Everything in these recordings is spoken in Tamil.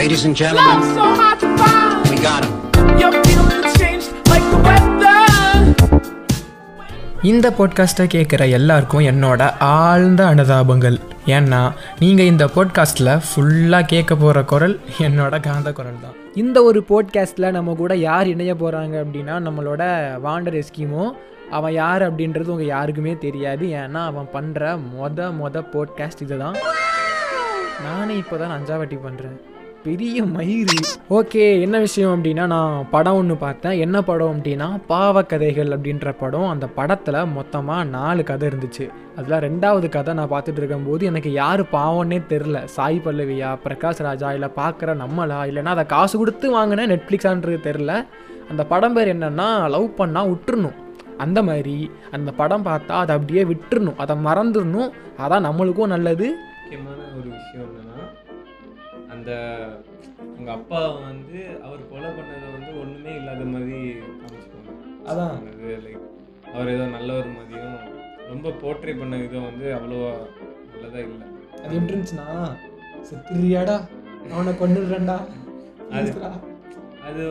Ladies and gentlemen, so hard to find. we got him. Your feelings changed like the weather. இந்த பாட்காஸ்ட்டை கேட்குற எல்லாருக்கும் என்னோட ஆழ்ந்த அனுதாபங்கள் ஏன்னா நீங்கள் இந்த பாட்காஸ்ட்டில் ஃபுல்லாக கேட்க போகிற குரல் என்னோட காந்த குரல் தான் இந்த ஒரு பாட்காஸ்ட்டில் நம்ம கூட யார் இணைய போகிறாங்க அப்படின்னா நம்மளோட வாண்டர் எஸ்கிமோ அவன் யார் அப்படின்றது உங்கள் யாருக்குமே தெரியாது ஏன்னா அவன் பண்ணுற மொத மொத பாட்காஸ்ட் இதுதான் நானே இப்போ தான் அஞ்சாவட்டி பண்ணுறேன் பெரிய மயிறு. ஓகே என்ன விஷயம் அப்படின்னா நான் படம் ஒன்று பார்த்தேன். என்ன படம் அப்படின்னா பாவக்கதைகள் அப்படின்ற படம். அந்த படத்தில் மொத்தமாக நாலு கதை இருந்துச்சு. அதில் ரெண்டாவது கதை நான் பார்த்துட்டு இருக்கும்போது எனக்கு யார் பாவம்னே தெரில சாய் பல்லவியா பிரகாஷ் ராஜா இல்லை பார்க்குற நம்மளா இல்லைன்னா அதை காசு கொடுத்து வாங்கின நெட்ஃப்ளிக்ஸான்றது தெரில அந்த படம் பேர் என்னென்னா லவ் பண்ணால் விட்டுருணும் அந்த மாதிரி அந்த படம் பார்த்தா அதை அப்படியே விட்டுருணும் அதை மறந்துடணும். அதான் நம்மளுக்கும் நல்லது. முக்கியமான ஒரு விஷயம் என்னென்னா அந்த உங்க அப்பா வந்து அவர் கொலை பண்ணதை வந்து ஒண்ணுமே இல்லாத மாதிரி காமிச்சுக்கோங்க அதான். அது லைக் அவர் ஏதோ நல்லவர் மாதிரியும் ரொம்ப போர்ட்ரே பண்ண விதம் வந்து அவ்வளோவா நல்லதா இல்லை. அது எப்படி இருந்துச்சுன்னா செத்துறியாடா அவனை கொண்டுடுறேன்டா அது அது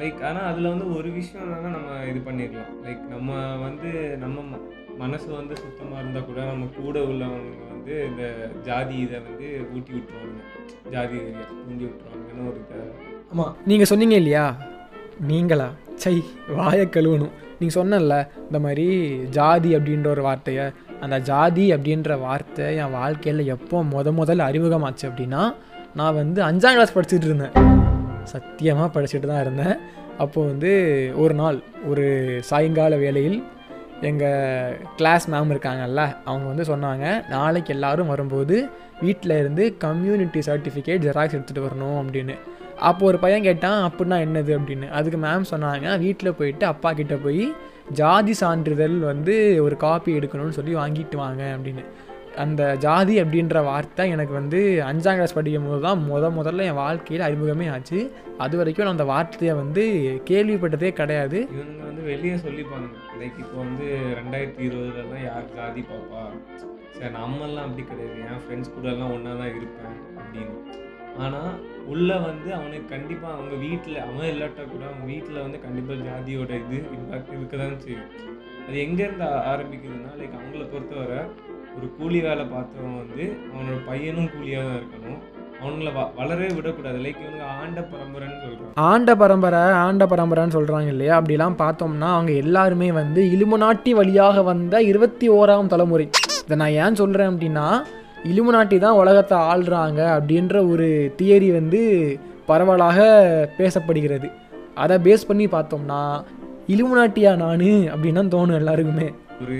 லைக் ஆனால் அதில் வந்து ஒரு விஷயம் என்னன்னா நம்ம இது பண்ணிடலாம். லைக் நம்ம வந்து நம்ம மனசு வந்து சுத்தமாக இருந்தால் கூட நம்ம கூட உள்ளவங்க வந்து இந்த ஜாதி இதை வந்து ஊட்டி விட்டுருவாங்க. ஜாதி இதை ஊட்டி விட்டுருவாங்கன்னு ஒரு ஆமாம் நீங்கள் சொன்னீங்க இல்லையா? நீங்களா? சை வாயை கழுவணும். நீங்கள் சொன்னல இந்த மாதிரி ஜாதி அப்படின்ற ஒரு வார்த்தையை அந்த ஜாதி அப்படின்ற வார்த்தை என் வாழ்க்கையில் எப்போ முத முதல்ல அறிமுகமாச்சு அப்படின்னா நான் வந்து அஞ்சாம் கிளாஸ் படிச்சுட்டு இருந்தேன். சத்தியமாக படிச்சுட்டு தான் இருந்தேன். அப்போது வந்து ஒரு நாள் ஒரு சாயங்கால வேளையில் எங்கள் கிளாஸ் மேம் இருக்காங்கல்ல அவங்க வந்து சொன்னாங்க நாளைக்கு எல்லாரும் வரும்போது வீட்டில் இருந்து கம்யூனிட்டி சர்டிஃபிகேட் ஜெராக்ஸ் எடுத்துகிட்டு வரணும் அப்படின்னு. அப்போது ஒரு பையன் கேட்டான் அப்படின்னா என்னது? அப்படின்னு. அதுக்கு மேம் சொன்னாங்க வீட்டில் போயிட்டு அப்பா கிட்டே போய் ஜாதி சான்றிதழ் வந்து ஒரு காப்பி எடுக்கணும்னு சொல்லி வாங்கிட்டு வாங்க அப்படின்னு. அந்த ஜாதி அப்படின்ற வார்த்தை எனக்கு வந்து அஞ்சாம் கிளாஸ் படிக்கும் போது தான் முத முதல்ல என் வாழ்க்கையில் அறிமுகமே ஆச்சு. அது வரைக்கும் நான் அந்த வார்த்தையை வந்து கேள்விப்பட்டதே கிடையாது. இவங்க வந்து வெளியே சொல்லிப்பாங்க லைக் இப்போ வந்து ரெண்டாயிரத்தி இருபதுலலாம் யார் ஜாதி பாப்பா? சரி நம்மெல்லாம் அப்படி கிடையாது. என் ஃப்ரெண்ட்ஸ் கூடலாம் ஒன்றா தான் இருப்பேன் அப்படின்னு. ஆனால் உள்ளே வந்து அவனுக்கு கண்டிப்பாக அவங்க வீட்டில் அவன் இல்லாட்டா கூட அவங்க வீட்டில் வந்து கண்டிப்பாக ஜாதியோட இது இம்பாக்ட் இருக்க தான் செய்யும். அது எங்கேருந்து ஆரம்பிக்குதுன்னா லைக் அவங்கள பொறுத்தவரை ஒரு கூலி வேலை பார்த்தவன் வந்து அவனோட பையனும் கூலியாக தான் இருக்கணும். அவங்கள வ வளரவே விடக்கூடாது. லைக் இவனுங்க ஆண்ட பரம்பரைன்னு சொல்கிறான் ஆண்ட பரம்பரை ஆண்ட பரம்பரைன்னு சொல்கிறாங்க இல்லையா? அப்படிலாம் பார்த்தோம்னா அவங்க எல்லாருமே வந்து இலுமநாட்டி வழியாக வந்த இருபத்தி ஓராம் தலைமுறை. இதை நான் ஏன் சொல்கிறேன் அப்படின்னா இலுமநாட்டி தான் உலகத்தை ஆள்றாங்க அப்படின்ற ஒரு தியரி வந்து பரவலாக பேசப்படுகிறது. அதை பேஸ் பண்ணி பார்த்தோம்னா இலுமநாட்டியா நான் அப்படின்னு தான் தோணும் எல்லாருக்குமே. ஒரு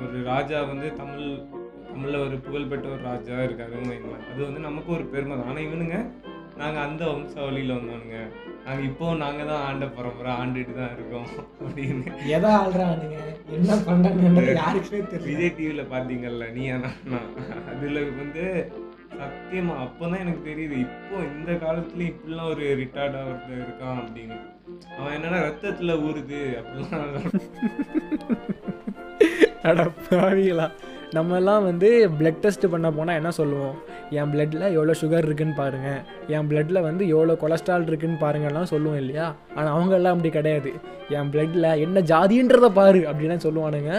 ஒரு ராஜா வந்து தமிழ் தமிழில் ஒரு புகழ்பெற்ற ஒரு ராஜா இருக்காருன்னு வைங்களேன் அது வந்து நமக்கு ஒரு பெருமை தான். ஆனால் இவனுங்க நாங்கள் அந்த வம்சாவளியில் வந்தவனுங்க நாங்கள் இப்போ நாங்கள் தான் ஆண்ட பரம்பரை ஆண்டுட்டு தான் இருக்கோம் அப்படின்னு. எதை ஆள்றானுங்க என்ன பண்ணுறாங்கன்றது யாருக்குமே விஜய் டிவியில் பார்த்தீங்கல்ல நீ அண்ணா அதில் வந்து சத்தியமா அப்போ தான் எனக்கு தெரியுது இப்போ இந்த காலத்துலேயும் இப்படிலாம் ஒரு ரிட்டார்டாக ஒருத்தர் இருக்கான் அப்படின்னு. அவன் என்னன்னா ரத்தத்தில் ஊறுது அப்படிலாம். அட பாவிகளா. நம்ம வந்து பிளட் டெஸ்ட் பண்ண போனால் என்ன சொல்லுவோம்? என் பிளட்டில் எவ்வளோ சுகர் இருக்குன்னு பாருங்கள் என் பிளட்டில் வந்து எவ்வளோ கொலஸ்ட்ரால் இருக்குன்னு பாருங்கலாம் சொல்லுவோம் இல்லையா? ஆனால் அவங்கெல்லாம் அப்படி கிடையாது. என் பிளட்டில் என்ன ஜாதின்றதை பாரு அப்படின்னு சொல்லுவானுங்க.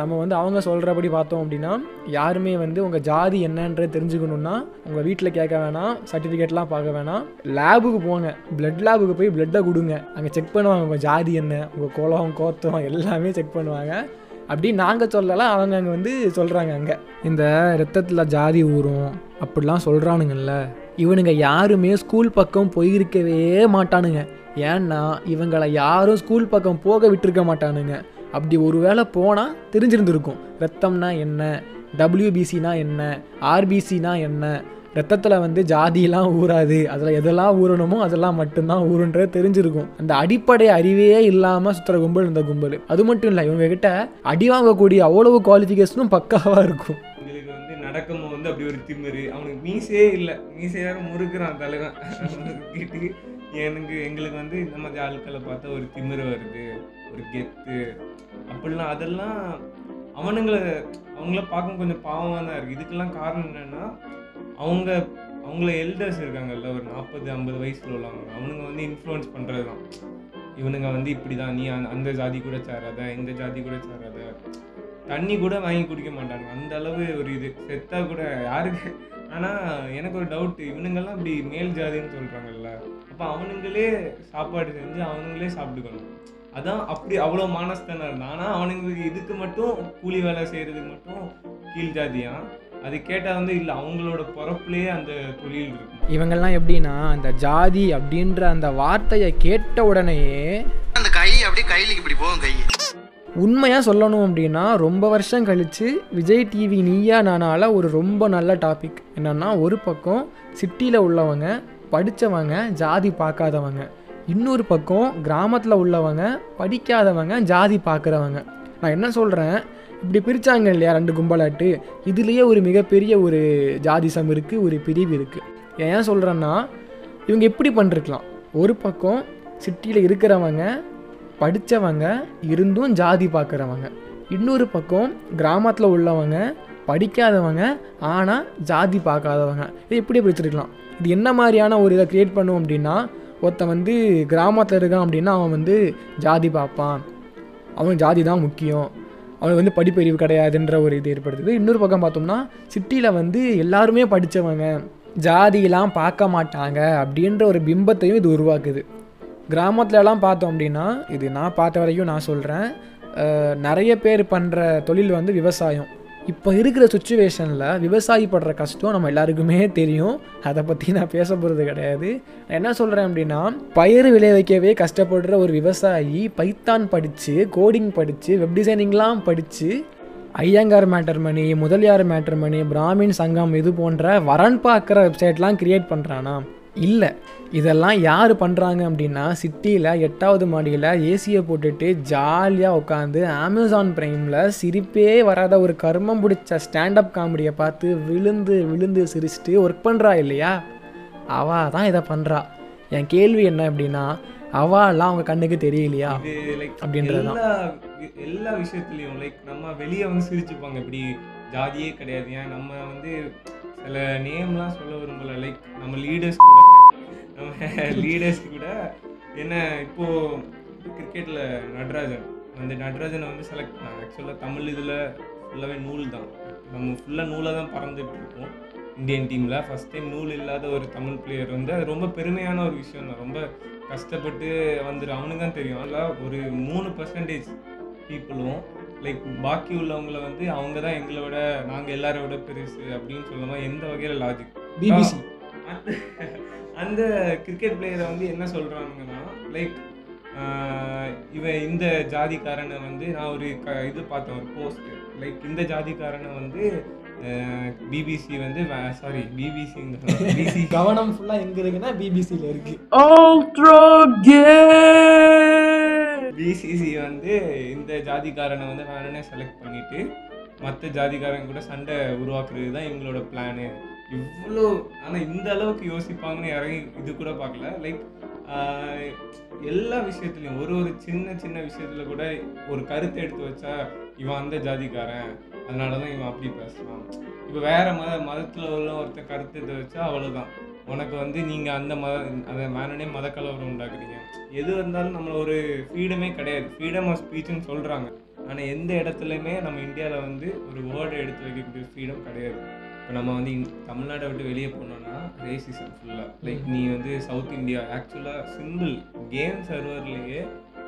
நம்ம வந்து அவங்க சொல்கிறபடி பார்த்தோம் அப்படின்னா யாருமே வந்து உங்கள் ஜாதி என்னன்றது தெரிஞ்சுக்கணுன்னா உங்கள் வீட்டில் கேட்க வேணாம் சர்டிஃபிகேட்லாம் பார்க்க வேணாம். லேபுக்கு போங்க. பிளட் லேபுக்கு போய் பிளட்டை கொடுங்க. அங்கே செக் பண்ணுவாங்க உங்கள் ஜாதி என்ன உங்கள் குளம் கோத்தம் எல்லாமே செக் பண்ணுவாங்க. அப்படி நாங்கள் சொல்லலாம் அவங்க அங்கே வந்து சொல்கிறாங்க அங்கே. இந்த ரத்தத்தில் ஜாதி ஊறும் அப்படிலாம் சொல்கிறானுங்கல்ல இவனுங்க யாருமே ஸ்கூல் பக்கம் போயிருக்கவே மாட்டானுங்க. ஏன்னா இவங்களை யாரும் ஸ்கூல் பக்கம் போக விட்டுருக்க மாட்டானுங்க. அப்படி ஒரு வேளை போனால் தெரிஞ்சிருந்துருக்கும். ரத்தம்னா என்ன? டபிள்யூபிசினா என்ன? ஆர்பிசினா என்ன? ரத்தத்தில் வந்து ஜாதியெல்லாம் ஊறாது. அதில் எதெல்லாம் ஊறணுமோ அதெல்லாம் மட்டும்தான் ஊருன்றது தெரிஞ்சிருக்கும். அந்த அடிப்படை அறிவே இல்லாமல் சுற்றுற கும்பல் இந்த கும்பல். அது மட்டும் இல்லை இவங்க கிட்ட அடி வாங்கக்கூடிய அவ்வளவு குவாலிஃபிகேஷனும் பக்காவாக இருக்கும். எங்களுக்கு வந்து நடக்கும்போது வந்து அப்படி ஒரு திமிரு. அவனுக்கு மீசே இல்லை. மீசே வேற முறுக்குறான் தலைவன். கேட்டு எனக்கு எங்களுக்கு வந்து இந்த மாதிரி ஆட்களை பார்த்தா ஒரு திமிரு வருது ஒரு கெத்து. அப்படிலாம் அதெல்லாம் அவனுங்களை அவங்கள பார்க்க கொஞ்சம் பாவமாக தான் இருக்குது இதுக்கெல்லாம் காரணம் என்னென்னா அவங்க அவங்கள எல்டர்ஸ் இருக்காங்கல்ல ஒரு நாற்பது ஐம்பது வயசில் உள்ளவங்க அவனுங்க வந்து இன்ஃப்ளூயன்ஸ் பண்ணுறது தான் இவனுங்க வந்து இப்படி தான் நீ அந்த- அந்த ஜாதி கூட சேராத இந்த ஜாதி கூட சேராத. தண்ணி கூட வாங்கி குடிக்க மாட்டாங்க அந்த அளவு ஒரு இது. செத்தா கூட யாருக்கு? ஆனால் எனக்கு ஒரு டவுட்டு இவனுங்கெல்லாம் இப்படி மேல் ஜாதின்னு சொல்கிறாங்கல்ல அப்போ அவனுங்களே சாப்பாடு செஞ்சு அவனுங்களே சாப்பிட்டுக்கணும். அதான் அப்படி அவ்வளோ மானஸ்தானம் இருந்தான். ஆனால் அவனுங்களுக்கு இதுக்கு மட்டும் கூலி வேலை செய்கிறதுக்கு மட்டும் கீழ் ஜாதியான் அது கேட்டால் வந்து இல்லை அவங்களோட பிறப்புலேயே அந்த தொழில் இருக்கும். இவங்கெல்லாம் எப்படின்னா அந்த ஜாதி அப்படின்ற அந்த வார்த்தையை கேட்ட உடனேயே அந்த கை அப்படியே கையில இப்படி போகும் கை. உண்மையாக சொல்லணும் அப்படின்னா ரொம்ப வருஷம் கழித்து விஜய் டிவி நீயா நானால ஒரு ரொம்ப நல்ல டாபிக் என்னன்னா ஒரு பக்கம் சிட்டியில் உள்ளவங்க படித்தவங்க ஜாதி பார்க்காதவங்க. இன்னொரு பக்கம் கிராமத்தில் உள்ளவங்க படிக்காதவங்க ஜாதி பார்க்குறவங்க. நான் என்ன சொல்கிறேன் இப்படி பிரித்தாங்க இல்லையா ரெண்டு கும்பலாட்டு? இதுலேயே ஒரு மிகப்பெரிய ஒரு ஜாதிசம் இருக்குது ஒரு பிரிவு இருக்குது ஏன் சொல்கிறேன்னா இவங்க எப்படி பண்ணிருக்கலாம். ஒரு பக்கம் சிட்டியில் இருக்கிறவங்க படித்தவங்க இருந்தும் ஜாதி பார்க்குறவங்க இன்னொரு பக்கம் கிராமத்தில் உள்ளவங்க படிக்காதவங்க ஆனால் ஜாதி பார்க்காதவங்க இது எப்படி பிரிச்சிருக்கலாம். இது என்ன மாதிரியான ஒரு இதை க்ரியேட் பண்ணும் அப்படின்னா ஒருத்தன் வந்து கிராமத்தில் இருக்கான் அப்படின்னா அவன் வந்து ஜாதி பார்ப்பான் அவன் ஜாதி தான் முக்கியம். அவனுக்கு வந்து படிப்பறிவு கிடையாதுன்ற ஒரு இது ஏற்படுத்துது. இன்னொரு பக்கம் பார்த்தோம்னா சிட்டியில் வந்து எல்லாருமே படித்தவங்க ஜாதியெல்லாம் பார்க்க மாட்டாங்க அப்படின்ற ஒரு பிம்பத்தையும் இது உருவாக்குது. கிராமத்துலலாம் பார்த்தோம் அப்படின்னா இது நான் பார்த்த வரைக்கும் நான் சொல்கிறேன் நிறைய பேர் பண்ணுற தொழில் வந்து விவசாயம். இப்போ இருக்கிற சுச்சுவேஷனில் விவசாயி படுற கஷ்டம் நம்ம எல்லாருக்குமே தெரியும். அதை பற்றி நான் பேச போகிறது கிடையாது. என்ன சொல்கிறேன் அப்படின்னா பயிர் விளைவிக்கவே கஷ்டப்படுற ஒரு விவசாயி பைத்தான் படித்து கோடிங் படித்து வெப் டிசைனிங்லாம் படித்து ஐயங்கார் மேட்டர்மணி முதலியார் மேட்டர்மணி பிராமின் சங்கம் இது போன்ற வரன் பார்க்குற வெப்சைட்லாம் கிரியேட் பண்ணுறானா இல்லை. இதெல்லாம் யார் பண்ணுறாங்க அப்படின்னா சிட்டியில் எட்டாவது மாடியில் ஏசியை போட்டுட்டு ஜாலியாக உட்காந்து அமேசான் ப்ரைமில் சிரிப்பே வராத ஒரு கர்மம் பிடிச்ச ஸ்டாண்டப் காமெடியை பார்த்து விழுந்து விழுந்து சிரிச்சிட்டு ஒர்க் பண்ணுறா இல்லையா? அவா தான் இதை பண்ணுறா என் கேள்வி என்ன அப்படின்னா அவாலாம் அவங்க கண்ணுக்கு தெரியலையா? அப்படின்றது எல்லா விஷயத்துலையும் லைக் நம்ம வெளியே வந்து சிரிச்சுப்பாங்க. இப்படி ஜாதியே கிடையாது. ஏன் நம்ம வந்து சில நேம்லாம் சொல்ல விரும்பல. லைக் நம்ம லீடர்ஸ் கூட நம்ம லீடர்ஸ் கூட என்ன இப்போது கிரிக்கெட்டில் நடராஜன். அந்த நடராஜனை வந்து செலக்ட் பண்ணாங்க. ஆக்சுவலாக தமிழ் இதில் ஃபுல்லாகவே நூல் தான். நம்ம ஃபுல்லாக நூலாக தான் பறந்துட்டு இருக்கோம். இந்தியன் டீமில் ஃபஸ்ட் டைம் நூல் இல்லாத ஒரு தமிழ் பிளேயர் வந்து அது ரொம்ப பெருமையான ஒரு விஷயம் தான். ரொம்ப கஷ்டப்பட்டு வந்துரு அவனுக்கு தான் தெரியும். அதில் ஒரு மூணு பர்சன்டேஜ் பீப்புளும் லைக் பாக்கி உள்ளவங்கள வந்து அவங்க தான் எங்களை விட நாங்கள் எல்லாரை விட பெருசு அப்படின்னு சொல்லும்போது எந்த வகையில் லாஜிக் பிபிசி அந்த- அந்த கிரிக்கெட் பிளேயரை வந்து என்ன சொல்கிறாங்கன்னா லைக் இவன் இந்த ஜாதிக்காரனை வந்து நான் ஒரு க இது பார்த்தேன் ஒரு போஸ்ட் லைக் இந்த ஜாதிக்காரனை வந்து பிபிசி வந்து சாரி பிபிசி பிசி கவனம் ஃபுல்லாக எங்கே இருக்குன்னா பிபிசியில் இருக்குது பிசிசி வந்து இந்த ஜாதிக்காரனை வந்து வேணும்னே செலக்ட் பண்ணிட்டு மற்ற ஜாதிக்காரங்க கூட சண்டை உருவாக்குறது தான் இவங்களோட பிளானு இவ்வளோ ஆனால் இந்த அளவுக்கு யோசிப்பாங்கன்னு இறங்கி இது கூட பார்க்கல. லைக் எல்லா விஷயத்துலையும் ஒரு ஒரு சின்ன சின்ன விஷயத்துல கூட ஒரு கருத்தை எடுத்து வச்சா இவன் அந்த ஜாதிக்காரன். அதனால தான் இவன் அப்படி பேசுகிறான் இப்போ வேறு மத மதத்தில் உள்ள ஒருத்தர் கருத்து இதை வச்சா அவ்வளோதான் உனக்கு வந்து நீங்கள் அந்த மத அந்த மேனனே மத கலவரம் உண்டாக்குறீங்க. எது இருந்தாலும் நம்மளை ஒரு ஃப்ரீடமே கிடையாது. ஃப்ரீடம் ஆஃப் ஸ்பீச்சுன்னு சொல்கிறாங்க ஆனால் எந்த இடத்துலையுமே நம்ம இந்தியாவில் வந்து ஒரு வேர்டை எடுத்து வைக்கக்கூடிய ஃப்ரீடம் கிடையாது. இப்போ நம்ம வந்து தமிழ்நாட்டை விட்டு வெளியே போனோம்னா ரேசிசம் ஃபுல்லாக லைக் நீ வந்து சவுத் இந்தியா ஆக்சுவலாக சிம்பிள் கேம் சர்வர்லேயே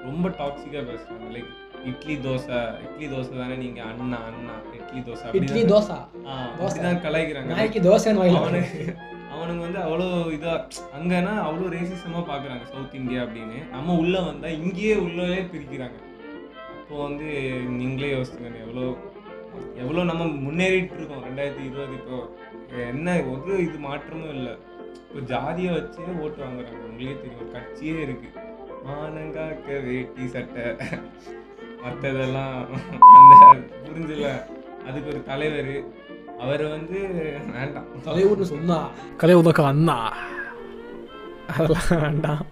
ரொம்ப டாக்ஸிக்காக பேசுகிறாங்க லைக் இட்லி தோசை இட்லி தோசை தானே நீங்கள் அண்ணா அண்ணா இட்லி தோசை இட்லி தான்? தோசை. தோசை. அப்படிதான் கலாய்க்கிறாங்க. நாய்க்கு தோசைன்னு வாயில. அவனுக்கு அவனுங்க வந்து அவ்வளோ இதா அங்கன்னா அவ்வளோ ரேசிசமாக பார்க்குறாங்க சவுத் இந்தியா அப்படின்னு. நம்ம உள்ளே வந்தால் இங்கேயே உள்ளே பிரிக்கிறாங்க. அப்போ வந்து நீங்களே யோசிச்சுங்க எவ்வளோ எவ்வளோ நம்ம முன்னேறிட்டு இருக்கோம் ரெண்டாயிரத்தி இருபது இப்போ என்ன ஒரு இது மாற்றமும் இல்லை. இப்போ ஜாதியை வச்சே ஓட்டு வாங்குறாங்க. உங்களுக்கே தெரியும் ஒரு கட்சியே இருக்கு. மானங்காக்க வேட்டி சட்டை. மற்றதெல்லாம் அந்த புரிஞ்சல. அதுக்கு ஒரு தலைவர். அவர் வந்து வேண்டாம். தலைவர்னு சொன்னா. கலை உதக்க அண்ணா. அதெல்லாம் வேண்டாம்.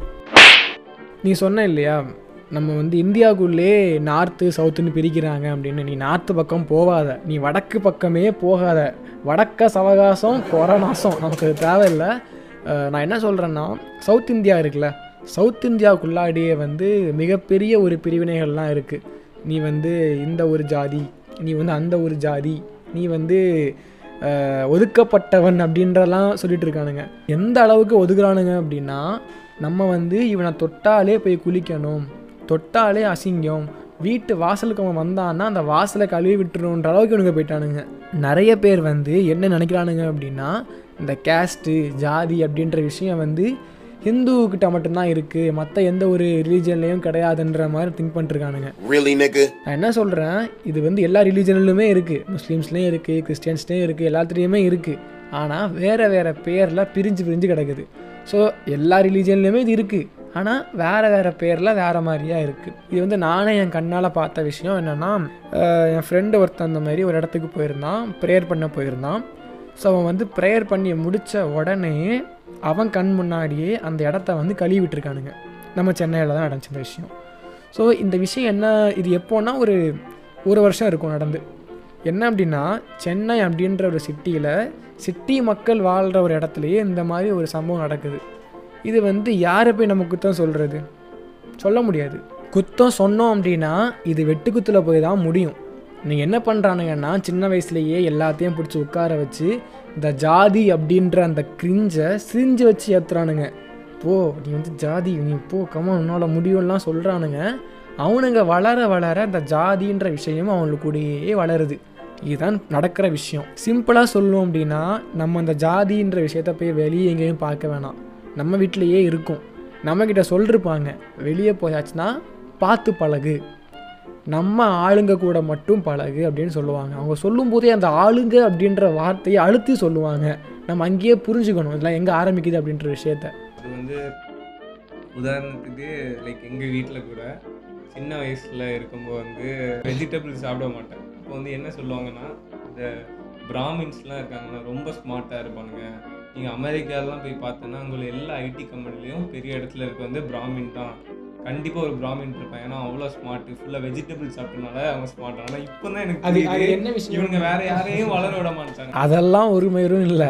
நீ சொன்ன இல்லையா? நம்ம வந்து இந்தியாவுக்குள்ளே நார்த்து சவுத்துன்னு பிரிக்கிறாங்க அப்படின்னு. நீ நார்த்து பக்கம் போகாத. நீ வடக்கு பக்கமே போகாத. வடக்க சவகாசம் கொரநாசம். நமக்கு அது தேவையில்லை. நான் என்ன சொல்கிறேன்னா சவுத் இந்தியா இருக்குல்ல. சவுத் இந்தியாவுக்குள்ளாடியே வந்து மிகப்பெரிய ஒரு பிரிவினைகள்லாம் இருக்குது நீ வந்து இந்த ஒரு ஜாதி நீ வந்து அந்த ஒரு ஜாதி நீ வந்து ஒதுக்கப்பட்டவன் அப்படின்றலாம் சொல்லிட்டு இருக்கானுங்க. எந்த அளவுக்கு ஒதுக்குறானுங்க அப்படின்னா நம்ம வந்து இவனை தொட்டாலே போய் குளிக்கணும் தொட்டாலே அசிங்கம் வீட்டு வாசலுக்கு அவன் வந்தான்னா அந்த வாசலை கழுவி விட்டுருன்ற அளவுக்கு இவனுங்க போயிட்டானுங்க. நிறைய பேர் வந்து என்ன நினைக்கிறானுங்க அப்படின்னா இந்த கேஸ்ட்டு ஜாதி அப்படின்ற விஷயம் வந்து ஹிந்துக்கிட்ட மட்டும்தான் இருக்குது மற்ற எந்த ஒரு ரிலீஜன்லேயும் கிடையாதுன்ற மாதிரி திங்க் பண்ணிருக்கானுங்க? நான் என்ன சொல்கிறேன் இது வந்து எல்லா ரிலீஜன்லையுமே இருக்குது முஸ்லீம்ஸ்லேயும் இருக்குது கிறிஸ்டியன்ஸ்லேயும் இருக்குது எல்லாத்துலேயுமே இருக்குது ஆனால் வேறு வேறு பேரில் பிரிஞ்சு பிரிஞ்சு கிடக்குது. ஸோ எல்லா ரிலீஜன்லேயுமே இது இருக்குது ஆனால் வேறு வேறு பேரில் வேறு மாதிரியா இருக்குது இது வந்து நானே என் கண்ணால் பார்த்த விஷயம் என்னென்னா என் ஃப்ரெண்டு ஒருத்தன் அந்த மாதிரி ஒரு இடத்துக்கு போயிருந்தான். ப்ரேயர் பண்ண போயிருந்தான். ஸோ அவன் வந்து ப்ரேயர் பண்ணி முடித்த உடனே அவன் கண் முன்னாடியே அந்த இடத்த வந்து கழுவி விட்டுருக்கானுங்க நம்ம சென்னையில் தான் நடந்துச்சு இந்த விஷயம். ஸோ இந்த விஷயம் என்ன இது எப்போன்னா ஒரு ஒரு வருஷம் இருக்கும் நடந்து. என்ன அப்படின்னா சென்னை அப்படின்ற ஒரு சிட்டியில் சிட்டி மக்கள் வாழ்கிற ஒரு இடத்துலையே இந்த மாதிரி ஒரு சம்பவம் நடக்குது. இது வந்து யாரை போய் நம்ம குத்தம் சொல்கிறது சொல்ல முடியாது. குத்தம் சொன்னோம் அப்படின்னா இது வெட்டுக்குத்தில் போய் தான் முடியும். நீங்கள் என்ன பண்ணுறானுங்கன்னா சின்ன வயசுலேயே எல்லாத்தையும் பிடிச்சி உட்கார வச்சு இந்த ஜாதி அப்படின்ற அந்த கிரிஞ்சை சிரிஞ்சு வச்சு ஏற்றுறானுங்க போ நீ வந்து ஜாதி நீ போ கமா உன்னால் முடியும்லாம் சொல்கிறானுங்க அவனுங்க வளர வளர இந்த ஜாதின்ற விஷயம் அவங்களுக்கு கூடயே வளருது. இதுதான் நடக்கிற விஷயம். சிம்பிளாக சொல்லுவோம் அப்படின்னா நம்ம அந்த ஜாதின்ற விஷயத்த போய் வெளியே எங்கேயும் பார்க்க வேணாம். நம்ம வீட்டிலையே இருக்கும். நம்மக்கிட்ட சொல்லிருப்பாங்க வெளியே போயாச்சுன்னா பார்த்து பழகு. நம்ம ஆளுங்க கூட மட்டும் பழகு அப்படின்னு சொல்லுவாங்க. அவங்க சொல்லும்போதே அந்த ஆளுங்க அப்படின்ற வார்த்தையை அழுத்தி சொல்லுவாங்க. நம்ம அங்கேயே புரிஞ்சுக்கணும். இதெல்லாம் எங்கே ஆரம்பிக்குது அப்படின்ற விஷயத்த. அது வந்து உதாரணத்துக்கு லைக் எங்கள் வீட்டில் கூட சின்ன வயசில் இருக்கும்போது வந்து வெஜிடபிள்ஸ் சாப்பிட மாட்டேன். இப்போ வந்து என்ன சொல்லுவாங்கன்னா இந்த பிராமின்ஸ்லாம் இருக்காங்கன்னா ரொம்ப ஸ்மார்ட்டாக இருப்பானுங்க. நீங்கள் அமெரிக்காலாம் போய் பார்த்தோன்னா அங்கே எல்லா ஐடி கம்பெனிலையும் பெரிய இடத்துல இருக்க வந்து பிராமின் தான். கண்டிப்பாக ஒரு பிராமின் இருப்பான். ஏன்னா அவ்வளோ ஸ்மார்ட்டு ஃபுல்லாக வெஜிடபிள் சாப்பிட்டனால அவன் ஸ்மார்ட் ஆனால் இப்போ தான் எனக்கு அது- என்ன விஷயம்? இவனுங்க வேற யாரையும் வளர விட மாட்டாங்க. அதெல்லாம் ஒரு மயிரும் இல்லை.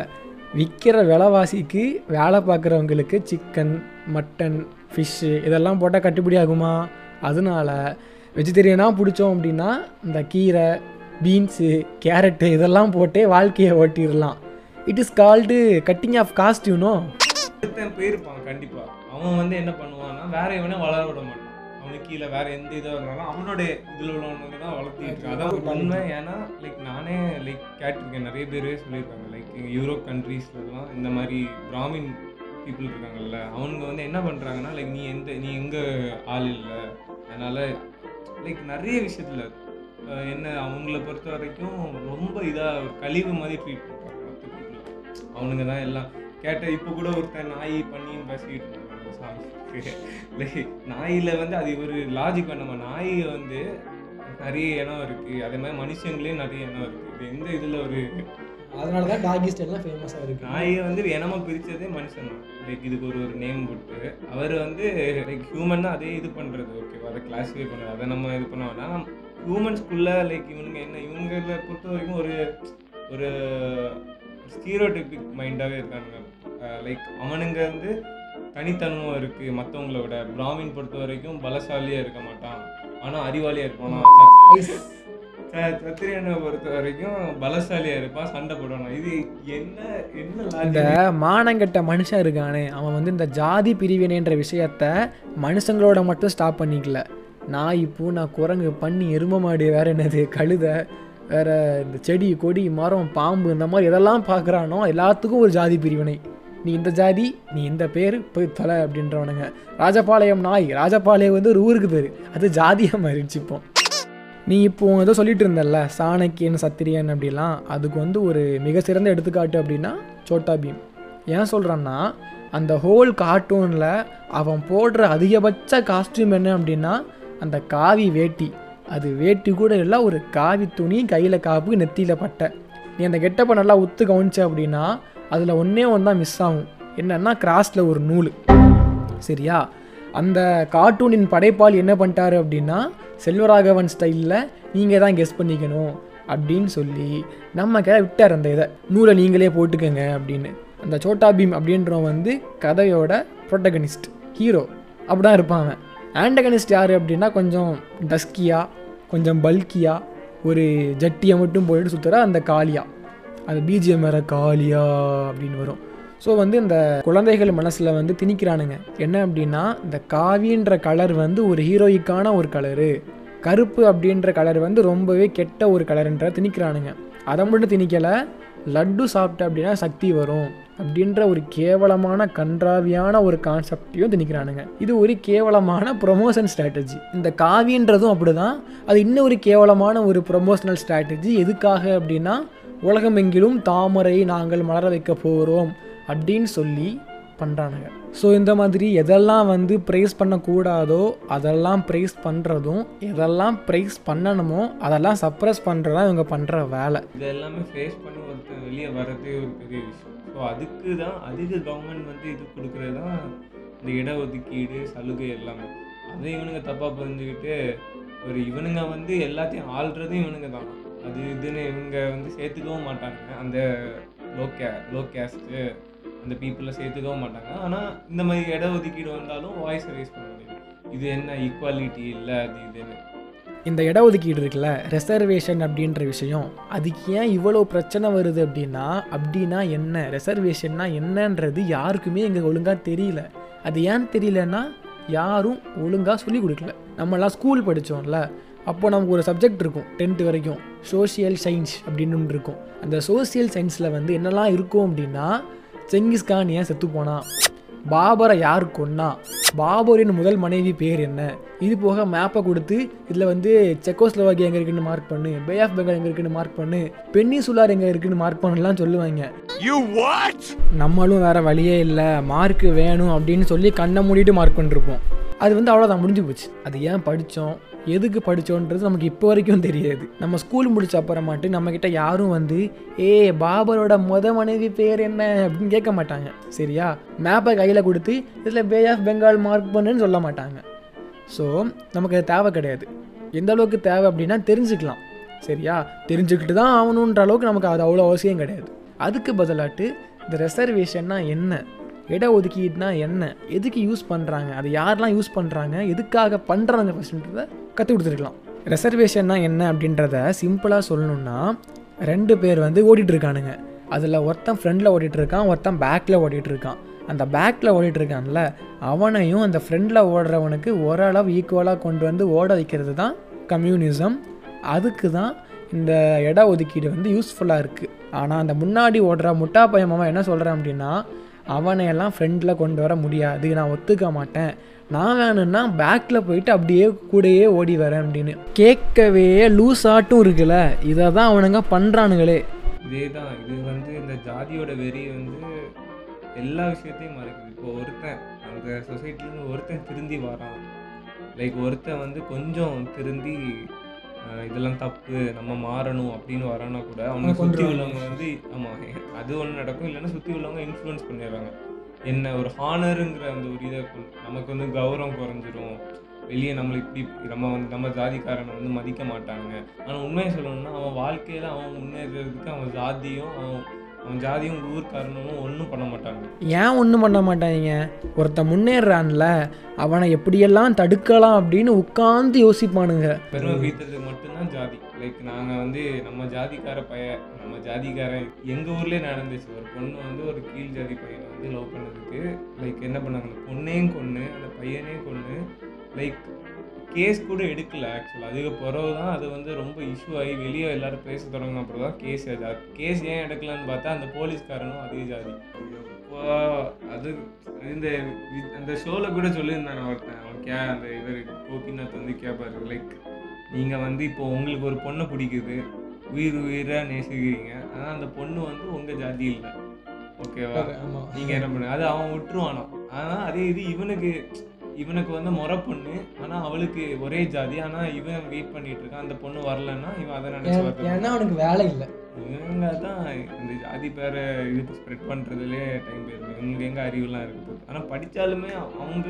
விற்கிற விலைவாசிக்கு வேலை பார்க்குறவங்களுக்கு சிக்கன் மட்டன் ஃபிஷ்ஷு இதெல்லாம் போட்டால் கட்டுப்படி ஆகுமா? அதனால வெஜிடேரியனாக பிடிச்சோம் அப்படின்னா இந்த கீரை பீன்ஸு கேரட்டு இதெல்லாம் போட்டே வாழ்க்கையை ஓட்டிடலாம். It is called cutting off காஸ்டியூனோ போயிருப்பான் கண்டிப்பா. அவன் வந்து என்ன பண்ணுவான்னா வேற இவனே வளர விட மாட்டான். அவனுக்கு கீழே வேற எந்த இதாக இருந்தாலும் அவனுடைய இதில் உள்ளவனுங்க தான் வளர்த்திட்டு இருக்கான் அதான் உண்மை. ஏன்னா லைக் நானே லைக் கேட்டிருக்கேன். நிறைய பேரே சொல்லியிருக்காங்க. லைக் யூரோப் கண்ட்ரீஸ்லாம் இந்த மாதிரி பிராமின் பீப்புள் இருக்காங்கல்ல அவனுங்க வந்து என்ன பண்ணுறாங்கன்னா லைக் நீ எந்த நீ எங்கே ஆள் இல்லை. அதனால் லைக் நிறைய விஷயத்தில் என்ன அவங்கள பொறுத்த வரைக்கும் ரொம்ப இதாக கழிவு மாதிரி ட்ரீட் பண்ணுறாங்க மற்ற அவனுங்க தான் எல்லாம். கேட்ட இப்போ கூட ஒருத்தன் நாய் பண்ணின்னு பேசிக்கிட்டு சாமி லைக் நாயில் வந்து அது ஒரு லாஜிக் நம்ம நாய் வந்து நிறைய இனம் இருக்குது அதே மாதிரி மனுஷங்களே நிறைய இனம் இருக்குது இது எந்த இதில் ஒரு அதனால தான் டாகி ஸ்டைல்லாம் ஃபேமஸாக இருக்குது நாயை வந்து இனமா பிரிச்சதே மனுஷன் தான். லைக் இதுக்கு ஒரு ஒரு நேம் போட்டு அவர் வந்து லைக் ஹியூமன் அதே இது பண்ணுறது ஓகேவா அதை கிளாஸிஃபை பண்ணுறது அதை நம்ம இது பண்ண வேணாம். ஹியூமன்ஸ்குள்ள லைக் இவனுங்க என்ன இவங்களை பொறுத்த வரைக்கும் ஒரு ஒரு ஸ்டீரியோடைபிக் மைண்டாகவே இருக்கானுங்க. லைக் அவனுங்க வந்து தனித்தன்மை இருக்குது மற்றவங்கள விட பிராமின் பொறுத்த வரைக்கும் பலசாலியாக இருக்க மாட்டான். ஆனால் அறிவாளியாக இருப்பானா? சத்திரியனை பொறுத்த வரைக்கும் பலசாலியாக இருப்பான் சண்டை போடுவான்? இது என்ன என்ன இந்த? மானங்கெட்ட மனுஷன் இருக்கானே. அவன் வந்து இந்த ஜாதி பிரிவினைன்ற விஷயத்த மனுஷங்களோட மட்டும் ஸ்டாப் பண்ணிக்கல. நாய் பூனை குரங்கு பண்ணி எரும மாடு வேற என்னது கழுதை வேற இந்த செடி கொடி மரம் பாம்பு இந்த மாதிரி எதெல்லாம் பார்க்குறானோ எல்லாத்துக்கும் ஒரு ஜாதி பிரிவினை. நீ இந்த ஜாதி நீ இந்த பேர் போய் தொலை அப்படின்றவனுங்க. ராஜபாளையம் நாய் ராஜபாளையம் வந்து ஒரு ஊருக்கு பேர். அது ஜாதியாக மாறிடுச்சு இப்போ நீ இப்போ ஏதோ சொல்லிட்டு இருந்தல்ல சாணக்கியன் சத்திரியன் அப்படிலாம். அதுக்கு வந்து ஒரு மிக சிறந்த எடுத்துக்காட்டு அப்படின்னா சோட்டா பீம். ஏன் சொல்கிறான்னா அந்த ஹோல் கார்ட்டூனில் அவன் போடுற அதிகபட்ச காஸ்டியூம் என்ன அப்படின்னா அந்த காவி வேட்டி. அது வேட்டி கூட இல்லை ஒரு காவி துணி கையில் காப்பு நெத்தியில் பட்டை. நீ அந்த கெட்டப்பை நல்லா உத்து கவனிச்ச அப்படின்னா அதில் ஒன்றே ஒன்று தான் மிஸ் ஆகும். என்னென்னா கிராஸில் ஒரு நூல். சரியா? அந்த கார்ட்டூனின் படைப்பால் என்ன பண்ணிட்டாரு அப்படின்னா செல்வராகவன் ஸ்டைலில் நீங்கள் தான் கெஸ் பண்ணிக்கணும் அப்படின்னு சொல்லி நம்ம கதை விட்டார் அந்த இதை. நூலை நீங்களே போட்டுக்கோங்க அப்படின்னு. அந்த சோட்டா பீம் அப்படின்றவன் வந்து கதையோட ப்ரொட்டகனிஸ்ட் ஹீரோ அப்படிதான் இருப்பான் அவன். ஆண்டகனிஸ்ட் யார் அப்படின்னா கொஞ்சம் டஸ்கியாக கொஞ்சம் பல்கியாக ஒரு ஜட்டியை மட்டும் போயிட்டு சுற்றுற அந்த காளியாக அது பிஜிஎம் வேறு காளியா அப்படின்னு வரும். ஸோ வந்து இந்த குழந்தைகள் மனசில் வந்து திணிக்கிறானுங்க. என்ன அப்படின்னா இந்த காவின்ற கலர் வந்து ஒரு ஹீரோயிக்கான ஒரு கலரு கருப்பு அப்படின்ற கலர் வந்து ரொம்பவே கெட்ட ஒரு கலருன்ற திணிக்கிறானுங்க. அதை மட்டும் திணிக்கலை லட்டு சாப்பிட்ட அப்படின்னா சக்தி வரும் அப்படின்ற ஒரு கேவலமான கன்றாவியான ஒரு கான்செப்டையும் திணிக்கிறானுங்க. இது ஒரு கேவலமான ப்ரொமோஷன் ஸ்ட்ராட்டஜி இந்த காவின்றதும் அப்படிதான். அது இன்னும் ஒரு கேவலமான ஒரு ப்ரொமோஷனல் ஸ்ட்ராட்டஜி எதுக்காக அப்படின்னா உலகமெங்கிலும் தாமரை நாங்கள் மலர வைக்க போகிறோம் அப்படின்னு சொல்லி பண்ணுறானுங்க ஸோ இந்த மாதிரி எதெல்லாம் வந்து ப்ரைஸ் பண்ணக்கூடாதோ அதெல்லாம் ப்ரைஸ் பண்ணுறதும் எதெல்லாம் ப்ரைஸ் பண்ணணுமோ அதெல்லாம் சப்ரஸ் பண்ணுறதா இவங்க பண்ணுற வேலை. இது எல்லாமே ஃபேஸ் பண்ணி ஒருத்தர் வெளியே வர்றதே ஒரு பெரிய விஷயம். ஸோ அதுக்கு தான் அதுக்கு கவர்மெண்ட் வந்து இது கொடுக்குறது தான் இந்த இடஒதுக்கீடு சலுகை எல்லாமே. அதை இவனுங்க தப்பாக புரிஞ்சுக்கிட்டு ஒரு இவனுங்க வந்து எல்லாத்தையும் ஆள்றதும் இவனுங்க தான். அது இதுன்னு இவங்க வந்து சேர்த்துக்கவும் மாட்டாங்க. அந்த லோ கே லோ கேஸ்ட்டு அந்த பீப்புளை சேர்த்துக்கவும் மாட்டாங்க. ஆனால் இந்த மாதிரி இட ஒதுக்கீடு வந்தாலும் வாய்ஸ் ரைஸ் பண்ண முடியும் இது என்ன ஈக்குவாலிட்டி இல்லை அது இதுன்னு இந்த இடஒதுக்கீடு இருக்குல்ல ரெசர்வேஷன் அப்படின்ற விஷயம் அதுக்கு ஏன் இவ்வளோ பிரச்சனை வருது அப்படின்னா அப்படின்னா என்ன? ரெசர்வேஷன்னா என்னன்றது யாருக்குமே இங்கே ஒழுங்காக தெரியல. அது ஏன் தெரியலன்னா யாரும் ஒழுங்காக சொல்லி கொடுக்கல. நம்மலாம் ஸ்கூல் படித்தோம்ல அப்போ நமக்கு ஒரு சப்ஜெக்ட் இருக்கும் டென்த்து வரைக்கும். சோஷியல் சயின்ஸ் அப்படின்னு ஒன்று இருக்கும். அந்த சோஷியல் சயின்ஸில் வந்து என்னெல்லாம் இருக்கும் அப்படின்னா செங்கிஸ்கான் ஏன் செத்து போனான் பாபரை யார் கொன்னா? பாபரின் முதல் மனைவி பேர் என்ன? இது போக மேப்பை கொடுத்து இதில் வந்து செக்கோஸ்லோவாக்கியா எங்கே இருக்குன்னு மார்க் பண்ணு பே ஆஃப் பெங்கால் எங்கே இருக்குன்னு மார்க் பண்ணு பென்னி சுலார் எங்கே இருக்குன்னு மார்க் பண்ணலாம் சொல்லுவாங்க. நம்மளும் வேற வழியே இல்லை மார்க் வேணும் அப்படின்னு சொல்லி கண்ணை மூடிட்டு மார்க் பண்ணிருப்போம். அது வந்து அவ்வளோதான் முடிஞ்சு போச்சு. அது ஏன் படித்தோம் எதுக்கு படித்தோன்றது நமக்கு இப்போ வரைக்கும் தெரியாது. நம்ம ஸ்கூல் முடிச்ச அப்புறமாட்டு நம்மக்கிட்ட யாரும் வந்து ஏ பாபரோட முத மனைவி பேர் என்ன? அப்படின்னு கேட்க மாட்டாங்க. சரியா? மேப்பை கையில் கொடுத்து இதில் பே ஆஃப் பெங்கால் மார்க் பண்ணுன்னு சொல்ல மாட்டாங்க. ஸோ நமக்கு அது தேவை கிடையாது. எந்த அளவுக்கு தேவை அப்படின்னா தெரிஞ்சுக்கலாம். சரியா? தெரிஞ்சுக்கிட்டு தான் ஆகணுன்ற அளவுக்கு நமக்கு அது அவ்வளோ அவசியம் கிடையாது. அதுக்கு பதிலாட்டு இந்த ரெசர்வேஷன்னா என்ன? இட ஒதுக்கீடுனா என்ன? எதுக்கு யூஸ் பண்ணுறாங்க அது யாரெல்லாம் யூஸ் பண்ணுறாங்க எதுக்காக பண்ணுறாங்க ஃபஸ்ட்டுன்றத கற்றுக் கொடுத்துருக்கலாம். ரெசர்வேஷன்னா என்ன அப்படின்றத சிம்பிளாக சொல்லணும்னா ரெண்டு பேர் வந்து ஓடிட்டுருக்கானுங்க அதில் ஒருத்தன் ஃப்ரெண்டில் ஓடிட்டுருக்கான் ஒருத்தன் பேக்கில் ஓடிட்டுருக்கான் அந்த பேக்கில் ஓடிட்டுருக்கான்ல அவனையும் அந்த ஃப்ரெண்டில் ஓடுறவனுக்கு ஓரளவு ஈக்குவலாக கொண்டு வந்து ஓட வைக்கிறது தான் கம்யூனிசம் அதுக்கு தான் இந்த இட ஒதுக்கீடு வந்து யூஸ்ஃபுல்லாக இருக்குது ஆனால் அந்த முன்னாடி ஓடுற முட்டா பையன் மாமா என்ன சொல்கிறேன் அப்படின்னா அவனையெல்லாம் ஃப்ரெண்டில் கொண்டு வர முடியாது. நான் ஒத்துக்க மாட்டேன். நான் வேணும்னா பேக்கில் போயிட்டு அப்படியே கூடயே ஓடி வரேன் அப்படின்னு. கேட்கவே லூஸ் ஆட்டும் இருக்குல்ல. இதை தான் அவனுங்க பண்ணுறானுங்களே இதே தான் இது வந்து இந்த ஜாதியோட வெறி வந்து எல்லா விஷயத்தையும் மறைக்குது. இப்போ ஒருத்தன் அந்த சொசைட்டிலேருந்து ஒருத்தன் திருந்தி வரான். லைக் ஒருத்தன் வந்து கொஞ்சம் திருந்தி இதெல்லாம் தப்பு நம்ம மாறணும் அப்படின்னு வரானா கூட அவனை சுற்றி. உள்ளவங்க வந்து ஆமாம் அது ஒன்று நடக்கும். இல்லைன்னா சுற்றி உள்ளவங்க இன்ஃப்ளூயன்ஸ் பண்ணிடுறாங்க. என்ன ஒரு ஹானருங்கிற அந்த ஒரு இதை நமக்கு வந்து கௌரவம் குறைஞ்சிரும். வெளியே நம்மளை இப்படி நம்ம வந்து நம்ம ஜாதிக்காரனை வந்து மதிக்க மாட்டாங்க ஆனால் உண்மையை சொல்லணும்னா அவன் வாழ்க்கையில் அவன் முன்னேறதுக்கு அவன் ஜாதியும் அவன் அவன் ஜாதியும் ஊர்க்காரனும் ஒன்றும் பண்ண மாட்டாங்க. ஏன் ஒன்றும் பண்ண மாட்டாங்க? ஒருத்தன் முன்னேறான்ல அவனை எப்படியெல்லாம் தடுக்கலாம் அப்படின்னு உட்காந்து யோசிப்பானுங்க. பெருமை பீத்ததுக்கு மட்டும்தான் ஜாதி. லைக் நாங்கள் வந்து நம்ம ஜாதிக்கார பைய நம்ம ஜாதிக்காரன் எங்கள் ஊர்லேயே நடந்துச்சு. ஒரு பொண்ணு வந்து ஒரு கீழ் ஜாதி பையனை வந்து லவ் பண்ணதுக்கு லைக் என்ன பண்ணாங்க? அந்த பொண்ணையும் கொன்று அந்த பையனையும் கொன்று லைக் கேஸ் கூட எடுக்கல ஆக்சுவலாக அதுக்கு பிறகு தான் அது வந்து ரொம்ப இஷ்யூ ஆகி வெளியே எல்லாரும் பேச தொடங்கின அப்புறம் தான் கேஸ் கேஸ் ஏன் எடுக்கலன்னு பார்த்தா அந்த போலீஸ்காரனும் அதே ஜாதி. அப்போ அது இந்த அந்த ஷோவில் கூட சொல்லியிருந்தானே ஒருத்தன். அவன் கே அந்த இவர் கோபிநாத் வந்து கேட்பாரு லைக் நீங்கள் வந்து இப்போ உங்களுக்கு ஒரு பொண்ணை பிடிக்குது. உயிர் உயிராக நேசிக்கிறீங்க. ஆனால் அந்த பொண்ணு வந்து உங்கள் ஜாதி இல்லை. ஓகேவா? நீங்கள் என்ன பண்ணுங்க அது அவன் விட்டுருவானோ. ஆனால் அதே இது இவனுக்கு இவனுக்கு வந்து முறை பொண்ணு. ஆனால் அவளுக்கு ஒரே ஜாதி. ஆனால் இவன் வெயிட் பண்ணிட்டு இருக்கான். அந்த பொண்ணு வரலன்னா இவன் அதை நினச்சி வரல அவனுக்கு வேலை இல்லை. இவங்க தான் இந்த ஜாதி பேரை இது ஸ்ப்ரெட் பண்ணுறதுலே டைம் போயிருக்கு இவங்களுக்கு எங்கே அறிவுலாம் இருக்கு போகுது? ஆனால் படித்தாலுமே அவங்க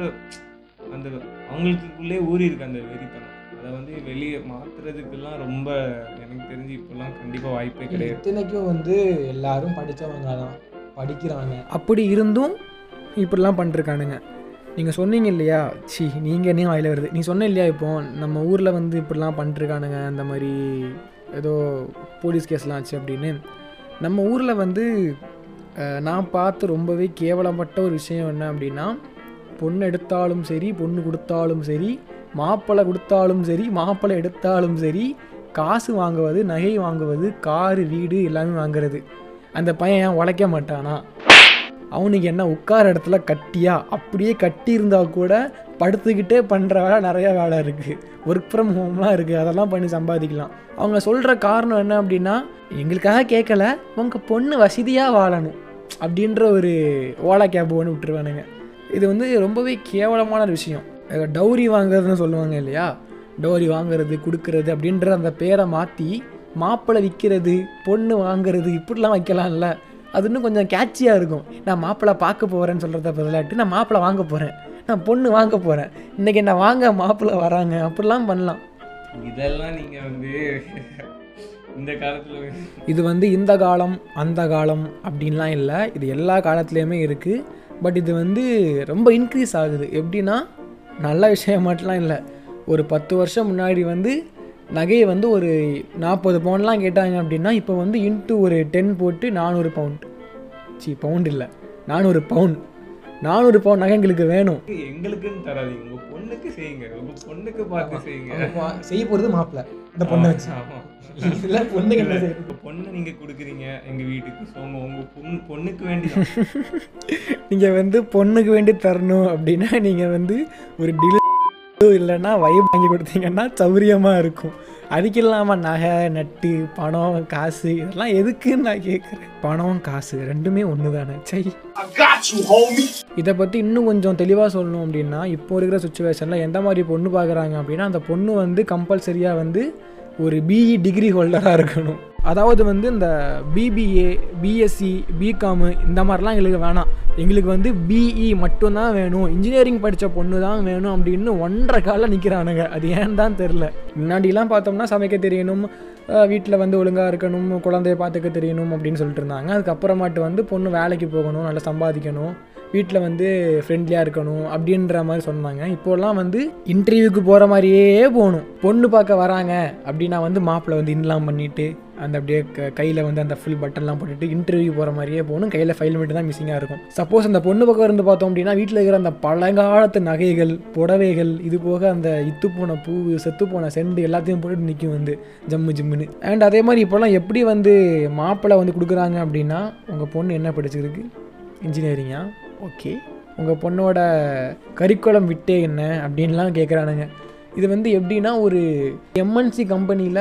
அந்த அவங்களுக்குள்ளே ஊறி இருக்கு அந்த வெறித்தனம். அதை வந்து வெளியே மாற்றுறதுக்கெல்லாம் ரொம்ப எனக்கு தெரிஞ்சு இப்போல்லாம் கண்டிப்பாக வாய்ப்பே கிடையாது. இத்தனைக்கும் வந்து எல்லாரும் படிச்சவங்க தான். படிக்கிறாங்க. அப்படி இருந்தும் இப்படிலாம் பண்ணிருக்கானுங்க. நீங்கள் சொன்னீங்க இல்லையா? சி நீங்கள் என்ன வாயில வருது? நீ சொன்ன இல்லையா இப்போ? நம்ம ஊரில் வந்து இப்படிலாம் பண்ணிருக்கானுங்க அந்த மாதிரி ஏதோ போலீஸ் கேஸ்லாம் ஆச்சு அப்படின்னு. நம்ம ஊரில் வந்து நான் பார்த்து ரொம்பவே கேவலப்பட்ட ஒரு விஷயம் என்ன அப்படின்னா பொண்ணு எடுத்தாலும் சரி பொண்ணு கொடுத்தாலும் சரி மாப்பிள்ளை கொடுத்தாலும் சரி மாப்பிள்ளை எடுத்தாலும் சரி காசு வாங்குவது நகை வாங்குவது காரு வீடு எல்லாமே வாங்குறது. அந்த பையன் ஏன் உழைக்க மாட்டானா? அவனுக்கு என்ன உட்கார இடத்துல கட்டியா? அப்படியே கட்டியிருந்தா கூட படுத்துக்கிட்டே பண்ணுற வேலை நிறைய வேலை இருக்குது ஒர்க் ஃப்ரம் ஹோம்லாம் இருக்குது அதெல்லாம் பண்ணி சம்பாதிக்கலாம். அவங்க சொல்கிற காரணம் என்ன அப்படின்னா எங்களுக்காக கேட்கல உங்கள் பொண்ணு வசதியாக வாழணும் அப்படின்ற ஒரு ஓலா கேப் ஒன்று விட்டுருவானுங்க. இது வந்து ரொம்பவே கேவலமான ஒரு விஷயம். டௌரி வாங்குறதுன்னு சொல்லுவாங்க இல்லையா? டௌரி வாங்குறது கொடுக்கறது அப்படின்ற அந்த பேரை மாற்றி மாப்பிள்ளை விற்கிறது பொண்ணு வாங்குறது இப்படிலாம் வைக்கலாம்ல. அது இன்னும் கொஞ்சம் கேட்சியாக இருக்கும். நான் மாப்பிள்ளை பார்க்க போகிறேன்னு சொல்கிறத பதிலாட்டு நான் மாப்பிள்ளை வாங்க போகிறேன் நான் பொண்ணு வாங்க போகிறேன் இன்றைக்கி என்ன வாங்க மாப்பிள்ளை வராங்க. அப்படிலாம் பண்ணலாம். இதெல்லாம் நீங்கள் வந்து இந்த காலத்தில் இது வந்து இந்த காலம் அந்த காலம் அப்படின்லாம் இல்லை. இது எல்லா காலத்துலேயுமே இருக்குது பட் இது வந்து ரொம்ப இன்க்ரீஸ் ஆகுது. எப்படின்னா நல்ல விஷயம் மட்டும்லாம் இல்லை. ஒரு பத்து வருஷம் முன்னாடி வந்து நகையை வந்து ஒரு நாற்பது பவுண்ட்லாம் கேட்டாங்க அப்படின்னா இப்போ வந்து இன்ட்டு ஒரு டென் போட்டு நானூறு பவுண்ட் சி பவுண்ட் இல்லை. நானூறு பவுண்ட் நானூறு பவுண்ட் நகை எங்களுக்கு வேணும். எங்களுக்குன்னு தராதீங்க உங்கள் பொண்ணுக்கு செய்யுங்க. உங்கள் பொண்ணுக்கு பார்த்து செய்யுங்க. செய்ய போறது மாப்பிள்ளை இந்த பொண்ணை வச்சு. ஆமா. இதுல பொண்ணுக்கு என்ன செய்யுது பொண்ணை நீங்க கொடுக்குறீங்க எங்க வீட்டுக்கு. ஸோ உங்க உங்க பொண்ணு பொண்ணுக்கு வேண்டிதான். நீங்கள் வந்து பொண்ணுக்கு வேண்டி தரணும் அப்படின்னா நீங்கள் வந்து ஒரு டில் இல்லைன்னா வைப் வாங்கி கொடுத்தீங்கன்னா சௌரியமாக இருக்கும். அதுக்கு இல்லாமல் நகை நட்டு பணம் காசு இதெல்லாம் எதுக்குன்னு நான் கேட்குறேன் பணம் காசு ரெண்டுமே ஒன்று தானே சை இதை பற்றி இன்னும் கொஞ்சம் தெளிவாக சொல்லணும் அப்படின்னா இப்போ இருக்கிற சுச்சுவேஷனில் எந்த மாதிரி பொண்ணு பார்க்குறாங்க அப்படின்னா அந்த பொண்ணு வந்து கம்பல்சரியாக வந்து ஒரு பிஇ டிகிரி ஹோல்டராக இருக்கணும். அதாவது வந்து இந்த பிபிஏ பிஎஸ்சி பிகாமு இந்த மாதிரிலாம் எங்களுக்கு வேணாம். எங்களுக்கு வந்து பிஇ மட்டும்தான் வேணும். இன்ஜினியரிங் படித்த பொண்ணு தான் வேணும் அப்படின்னு ஒன்றரை காலில் நிற்கிறானுங்க அது ஏன் தான் தெரில முன்னாடிலாம் பார்த்தோம்னா சமைக்க தெரியணும் வீட்டில் வந்து ஒழுங்காக இருக்கணும் குழந்தைய பார்த்துக்க தெரியணும் அப்படின்னு சொல்லிட்டு இருந்தாங்க. அதுக்கப்புறமாட்டு வந்து பொண்ணு வேலைக்கு போகணும் நல்லா சம்பாதிக்கணும். வீட்டில் வந்து ஃப்ரெண்ட்லியாக இருக்கணும் அப்படின்ற மாதிரி சொன்னாங்க. இப்போல்லாம் வந்து இன்டர்வியூக்கு போகிற மாதிரியே போகணும். பொண்ணு பார்க்க வராங்க அப்படின்னா வந்து மாப்பிள்ளை வந்து இன்லாம் பண்ணிவிட்டு அந்த அப்படியே க கையில் வந்து அந்த ஃபுல் பட்டன்லாம் போட்டுட்டு இன்டர்வியூ போகிற மாதிரியே போகணும். கையில் ஃபைல் மட்டும் தான் மிஸ்ஸிங்காக இருக்கும். சப்போஸ் அந்த பொண்ணு பக்கம் இருந்து பார்த்தோம் அப்படின்னா வீட்டில் இருக்கிற அந்த பழங்காலத்து நகைகள் புடவைகள் இது போக அந்த இத்து போன பூ செத்து போன செண்டு எல்லாத்தையும் போட்டு நிற்கும் வந்து ஜம்மு ஜிம்முன்னு. அண்ட் அதே மாதிரி இப்போல்லாம் எப்படி வந்து மாப்பிள்ளை வந்து கொடுக்குறாங்க அப்படின்னா உங்கள் பொண்ணு என்ன படிச்சிருக்கு? இன்ஜினியரிங்கா ஓகே உங்கள் பொண்ணோட கறிக்குளம் விட்டே என்ன அப்படின்லாம் கேட்குறானுங்க இது வந்து எப்படின்னா ஒரு எம்என்சி கம்பெனியில்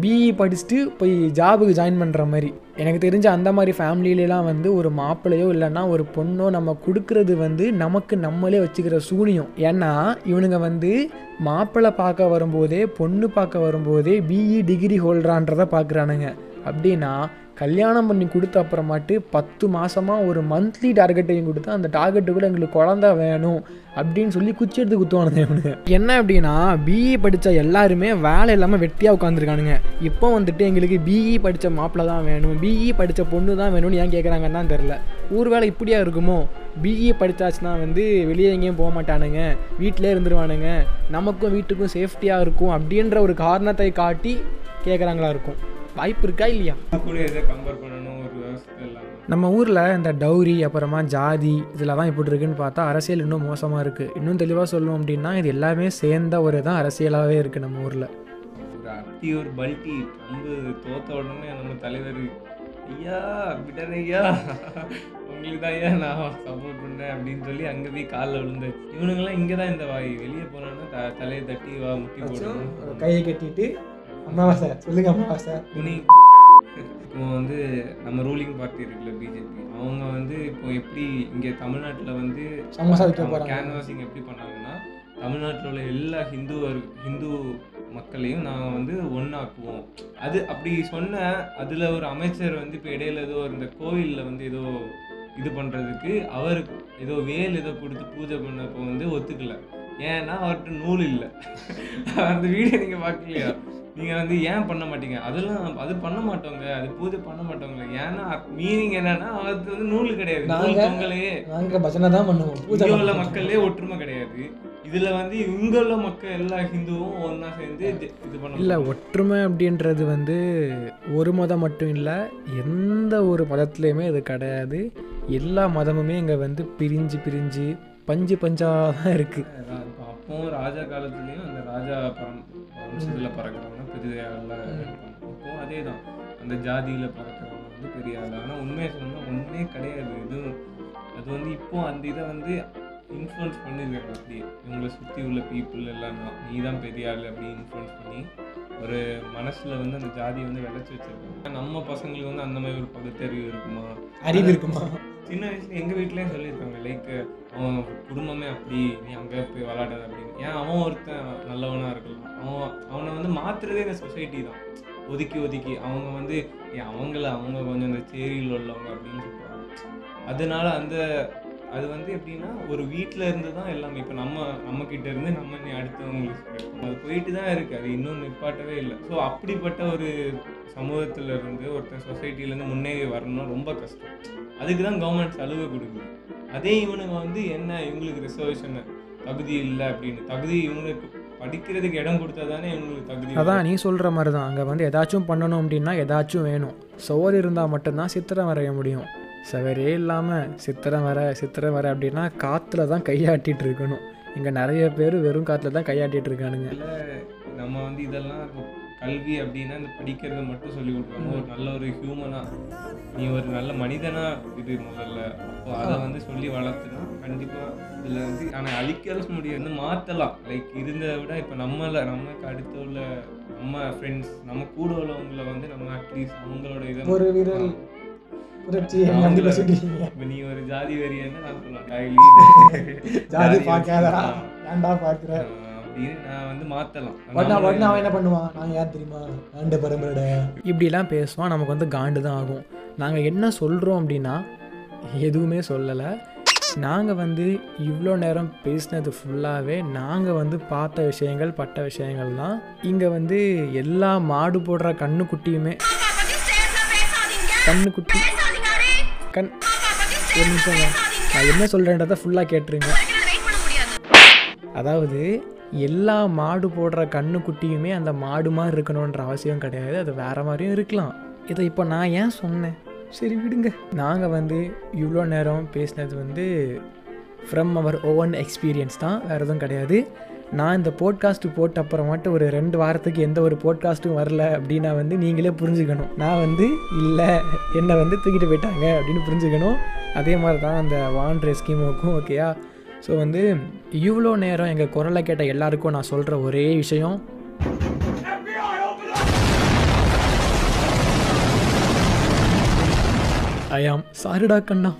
பிஇ படிச்சுட்டு போய் ஜாபுக்கு ஜாயின் பண்ணுற மாதிரி. எனக்கு தெரிஞ்ச அந்த மாதிரி ஃபேமிலியிலலாம் வந்து ஒரு மாப்பிள்ளையோ இல்லைன்னா ஒரு பொண்ணோ நம்ம கொடுக்கறது வந்து நமக்கு நம்மளே வச்சுக்கிற சூனியம். ஏன்னா இவனுங்க வந்து மாப்பிள்ளை பார்க்க வரும்போதே பொண்ணு பார்க்க வரும்போதே பிஇ டிகிரி ஹோல்டரான்றதை பார்க்குறானுங்க. அப்படின்னா கல்யாணம் பண்ணி கொடுத்த அப்புறமாட்டு பத்து மாதமாக ஒரு மந்த்லி டார்கெட்டையும் கொடுத்து அந்த டார்கெட்டுக்குள்ளே எங்களுக்கு குழந்த வேணும் அப்படின்னு சொல்லி குச்சி எடுத்து குத்துவானுங்க இவனுங்க. என்ன அப்படின்னா பிஇ படித்த எல்லாருமே வேலை இல்லாமல் வெட்டியாக உட்காந்துருக்கானுங்க இப்போ வந்துட்டு எங்களுக்கு பிஇ படித்த மாப்பிள்ள தான் வேணும். பிஇ படித்த பொண்ணு தான் வேணும்னு ஏன் கேட்குறாங்கன்னு தான் தெரில ஊர் வேலை இப்படியா இருக்குமோ? பிஇ படித்தாச்சுன்னா வந்து வெளியே எங்கேயும் போக மாட்டானுங்க. வீட்டிலே இருந்துருவானுங்க. நமக்கும் வீட்டுக்கும் சேஃப்டியாக இருக்கும் அப்படின்ற ஒரு காரணத்தை காட்டி கேட்குறாங்களா இருக்கும். வாய்ப்பு இருக்கா இல்லையா? இது கூட எதை கம்பேர் பண்ணணும் நம்ம ஊரில் இந்த டௌரி அப்புறமா ஜாதி இதில் தான் இப்படி இருக்குன்னு பார்த்தா அரசியல் இன்னும் மோசமாக இருக்குது இன்னும் தெளிவாக சொல்லணும் அப்படின்னா இது எல்லாமே சேர்ந்த ஒரு தான் அரசியலாகவே இருக்குது நம்ம ஊரில். ஒரு அட்டி ஒரு பல்ட்டி பம்பு தோத்த உடனே நம்ம தலைவர் ஐயா விடர் ஐயா. உங்களுக்கு தான் ஐயா நான் சப்போர்ட் பண்ணுறேன் அப்படின்னு சொல்லி அங்கே போய் காலில் விழுந்தாச்சு இவனுங்கெல்லாம் இங்கே தான் இந்த வாய் வெளியே போனோன்னா த தலையை தட்டி வா முட்டி போடணும். கையை கட்டிட்டு அமாவாசை சொல்லுங்க அமாவாசை துணி. இப்போ வந்து நம்ம ரூலிங் பார்ட்டி இருக்குல்ல பிஜேபி அவங்க வந்து இப்போ எப்படி இங்கே தமிழ்நாட்டில் வந்து கேன்வாசிங் எப்படி பண்ணாங்கன்னா தமிழ்நாட்டில் உள்ள எல்லா ஹிந்து ஹிந்து மக்களையும் நாங்கள் வந்து ஒன்றாக்குவோம் அது அப்படி சொன்ன அதில் ஒரு அமைச்சர் வந்து இப்போ இடையில ஏதோ இந்த கோவிலில் வந்து ஏதோ இது பண்ணுறதுக்கு அவருக்கு ஏதோ வேல் ஏதோ கொடுத்து பூஜை பண்ணப்போ வந்து ஒத்துக்கல. ஏன்னா அவர்கிட்ட நூல் இல்லை. அந்த வீடியோ நீங்கள் பார்க்கலையா நீங்கள் வந்து ஏன் பண்ண மாட்டீங்க? அதெல்லாம் அது பண்ண மாட்டோங்க. அது பூஜை பண்ண மாட்டோங்க. ஏன்னா மீனிங் என்னன்னா அவருக்கு வந்து நூல் கிடையாது. நூல் நாங்க- தொங்கலையே நாங்க பஜனை தான் பண்ணுவோம். பூஜை உள்ள. மக்களே ஒற்றுமை கிடையாது. இதுல வந்து இங்க உள்ள மக்கள் எல்லா ஹிந்துவும் ஒண்ணா சேர்ந்து இது பண்ண இல்லை ஒற்றுமை அப்படின்றது வந்து ஒரு மதம் மட்டும் இல்லை எந்த ஒரு மதத்துலேயுமே இது கிடையாது. எல்லா மதமுமே இங்கே வந்து பிரிஞ்சு பிரிஞ்சு பஞ்சு பஞ்சாக தான் இருக்குது அப்பவும் ராஜா காலத்துலயும் அந்த ராஜா பரம் வம்சத்துல பறக்கிறவங்க பெரிய ஆளா இருப்பாங்க. இப்போவும் அதே தான் அந்த ஜாதியில பறக்கிறவங்க வந்து பெரிய ஆள். ஆனா உண்மையை சொன்னா ஒண்ணுமே கிடையாது. எதுவும் அது வந்து இப்போ அந்த இதை வந்து இன்ஃப்ளூயன்ஸ் பண்ணிருக்காங்க அப்படியே. இவங்களை சுற்றி உள்ள பீப்புள் எல்லாம் நீ தான் பெரிய ஆள் அப்படி இன்ஃப்ளூயன்ஸ் பண்ணி ஒரு மனசுல வந்து அந்த ஜாதியை வந்து விளைச்சி வச்சிருக்காங்க. நம்ம பசங்களுக்கு வந்து அந்த மாதிரி ஒரு பகுத்தறிவு இருக்குமா? அறிவு இருக்குமா? சின்ன வயசுல எங்கள் வீட்லயும் சொல்லியிருக்காங்க லைக் அவன் குடும்பமே அப்படி நீ அங்கே போய் விளாடாத அப்படின்னு. ஏன் அவன் ஒருத்தன் நல்லவனாக இருக்கலாம். அவன் அவனை வந்து மாற்றுறதே இந்த சொசைட்டி தான். ஒதுக்கி ஒதுக்கி. அவங்க வந்து ஏன் அவங்கள அவங்க கொஞ்சம் இந்த சேரியில் உள்ளவங்க அப்படின்னு சொல்லுவாங்க அதனால அந்த அது வந்து எப்படின்னா ஒரு வீட்டில் இருந்து தான் எல்லாமே. இப்போ நம்ம நம்மக்கிட்ட இருந்து நம்ம நீ அடுத்தவங்களுக்கு அது போயிட்டு தான் இருக்குது அது இன்னும் நிப்பாட்டவே இல்லை. ஸோ அப்படிப்பட்ட ஒரு சமூகத்துல இருந்து ஒருத்தன் சொசைட்டிலேருந்து முன்னேறி வரணும்னா ரொம்ப கஷ்டம். அதுக்கு தான் கவர்மெண்ட் சலுகை கொடுக்குது. அதே இவனுங்க வந்து என்ன இவங்களுக்கு ரிசர்வேஷன் தகுதி இல்லை அப்படின்னு. தகுதி இவங்களுக்கு படிக்கிறதுக்கு இடம் கொடுத்தா தானே இவங்களுக்கு தகுதி அதான் நீ சொல்கிற மாதிரி தான் அங்கே வந்து எதாச்சும் பண்ணணும் அப்படின்னா எதாச்சும் வேணும். சோறு இருந்தால் மட்டும்தான் சித்திரம் வரைய முடியும். சவரே இல்லாமல் சித்திரம் வர சித்திரம் வர அப்படின்னா காற்றுல தான் கையாட்டிட்டு இருக்கணும். இங்கே நிறைய பேர் வெறும் காற்றுல தான் கையாட்டிட்டு இருக்கானுங்க. நம்ம வந்து இதெல்லாம் கல்வி அப்படின்னா இந்த படிக்கிறத மட்டும் சொல்லி கொடுப்பாங்க. ஒரு நல்ல ஒரு ஹியூமனா நீ ஒரு நல்ல மனிதனா இது முதல்ல. அப்போ அதை வந்து சொல்லி வளர்த்துனா கண்டிப்பா இதுல வந்து ஆனா அழிக்க முடியாது வந்து மாத்தலாம். லைக் இருந்ததை விட இப்போ நம்மள நமக்கு அடுத்து உள்ள நம்ம ஃப்ரெண்ட்ஸ் நம்ம கூட உள்ளவங்களை வந்து நம்ம அட்லீஸ்ட் அவங்களோட இதை ஒரு விரல் நீ ஒரு ஜாதி வெறியன்னு நான் சொல்லுவேன் ஜாதி பார்க்காதடா. ஏன்டா பார்க்குற? அப்படின்னு நான் வந்து மாத்தலாம். உடனே உடனே அவன் என்ன பண்ணுவான்? நான் யார் தெரியுமா? ஆண்ட பரம்பரடா இப்படிலாம் பேசுவான். நமக்கு வந்து காண்டு தான் ஆகும். நாங்கள் என்ன சொல்கிறோம் அப்படின்னா எதுவுமே சொல்லலை. நாங்கள் வந்து இவ்வளோ நேரம் பேசினது ஃபுல்லாகவே நாங்கள் வந்து பார்த்த விஷயங்கள் பட்ட விஷயங்கள் தான். இங்கே வந்து எல்லா மாடு போடுற கண்ணுக்குட்டியுமே. கண்ணுக்குட்டி. கண். ஒரு நிமிஷங்க நான் என்ன சொல்கிறேன்றதை ஃபுல்லாக கேட்டுருங்க. அதாவது எல்லா மாடு போடுற கண்ணுக்குட்டியுமே அந்த மாடு மாதிரி இருக்கணுன்ற அவசியம் கிடையாது. அது வேற மாதிரியும் இருக்கலாம். இதை இப்போ நான் ஏன் சொன்னேன்? சரி விடுங்க. நாங்கள் வந்து இவ்வளோ நேரம் பேசினது வந்து ஃப்ரம் அவர் ஓவன் எக்ஸ்பீரியன்ஸ் தான். வேறு எதுவும் கிடையாது. நான் இந்த போட்காஸ்ட் போட்ட அப்புறமாட்டு ஒரு ரெண்டு வாரத்துக்கு எந்த ஒரு போட்காஸ்ட்டும் வரல அப்படின்னா வந்து நீங்களே புரிஞ்சுக்கணும். நான் வந்து இல்லை. என்னை வந்து தூக்கிட்டு போயிட்டாங்க அப்படின்னு புரிஞ்சுக்கணும். அதே மாதிரி தான் அந்த வான் ரெஸ்கிமோக்கும் ஓகேயா ஸோ வந்து இவ்வளோ நேரம் எங்கள் குரலை கேட்ட எல்லாருக்கும் நான் சொல்கிற ஒரே விஷயம் ஐயாம் சாரிடா கண்ணா.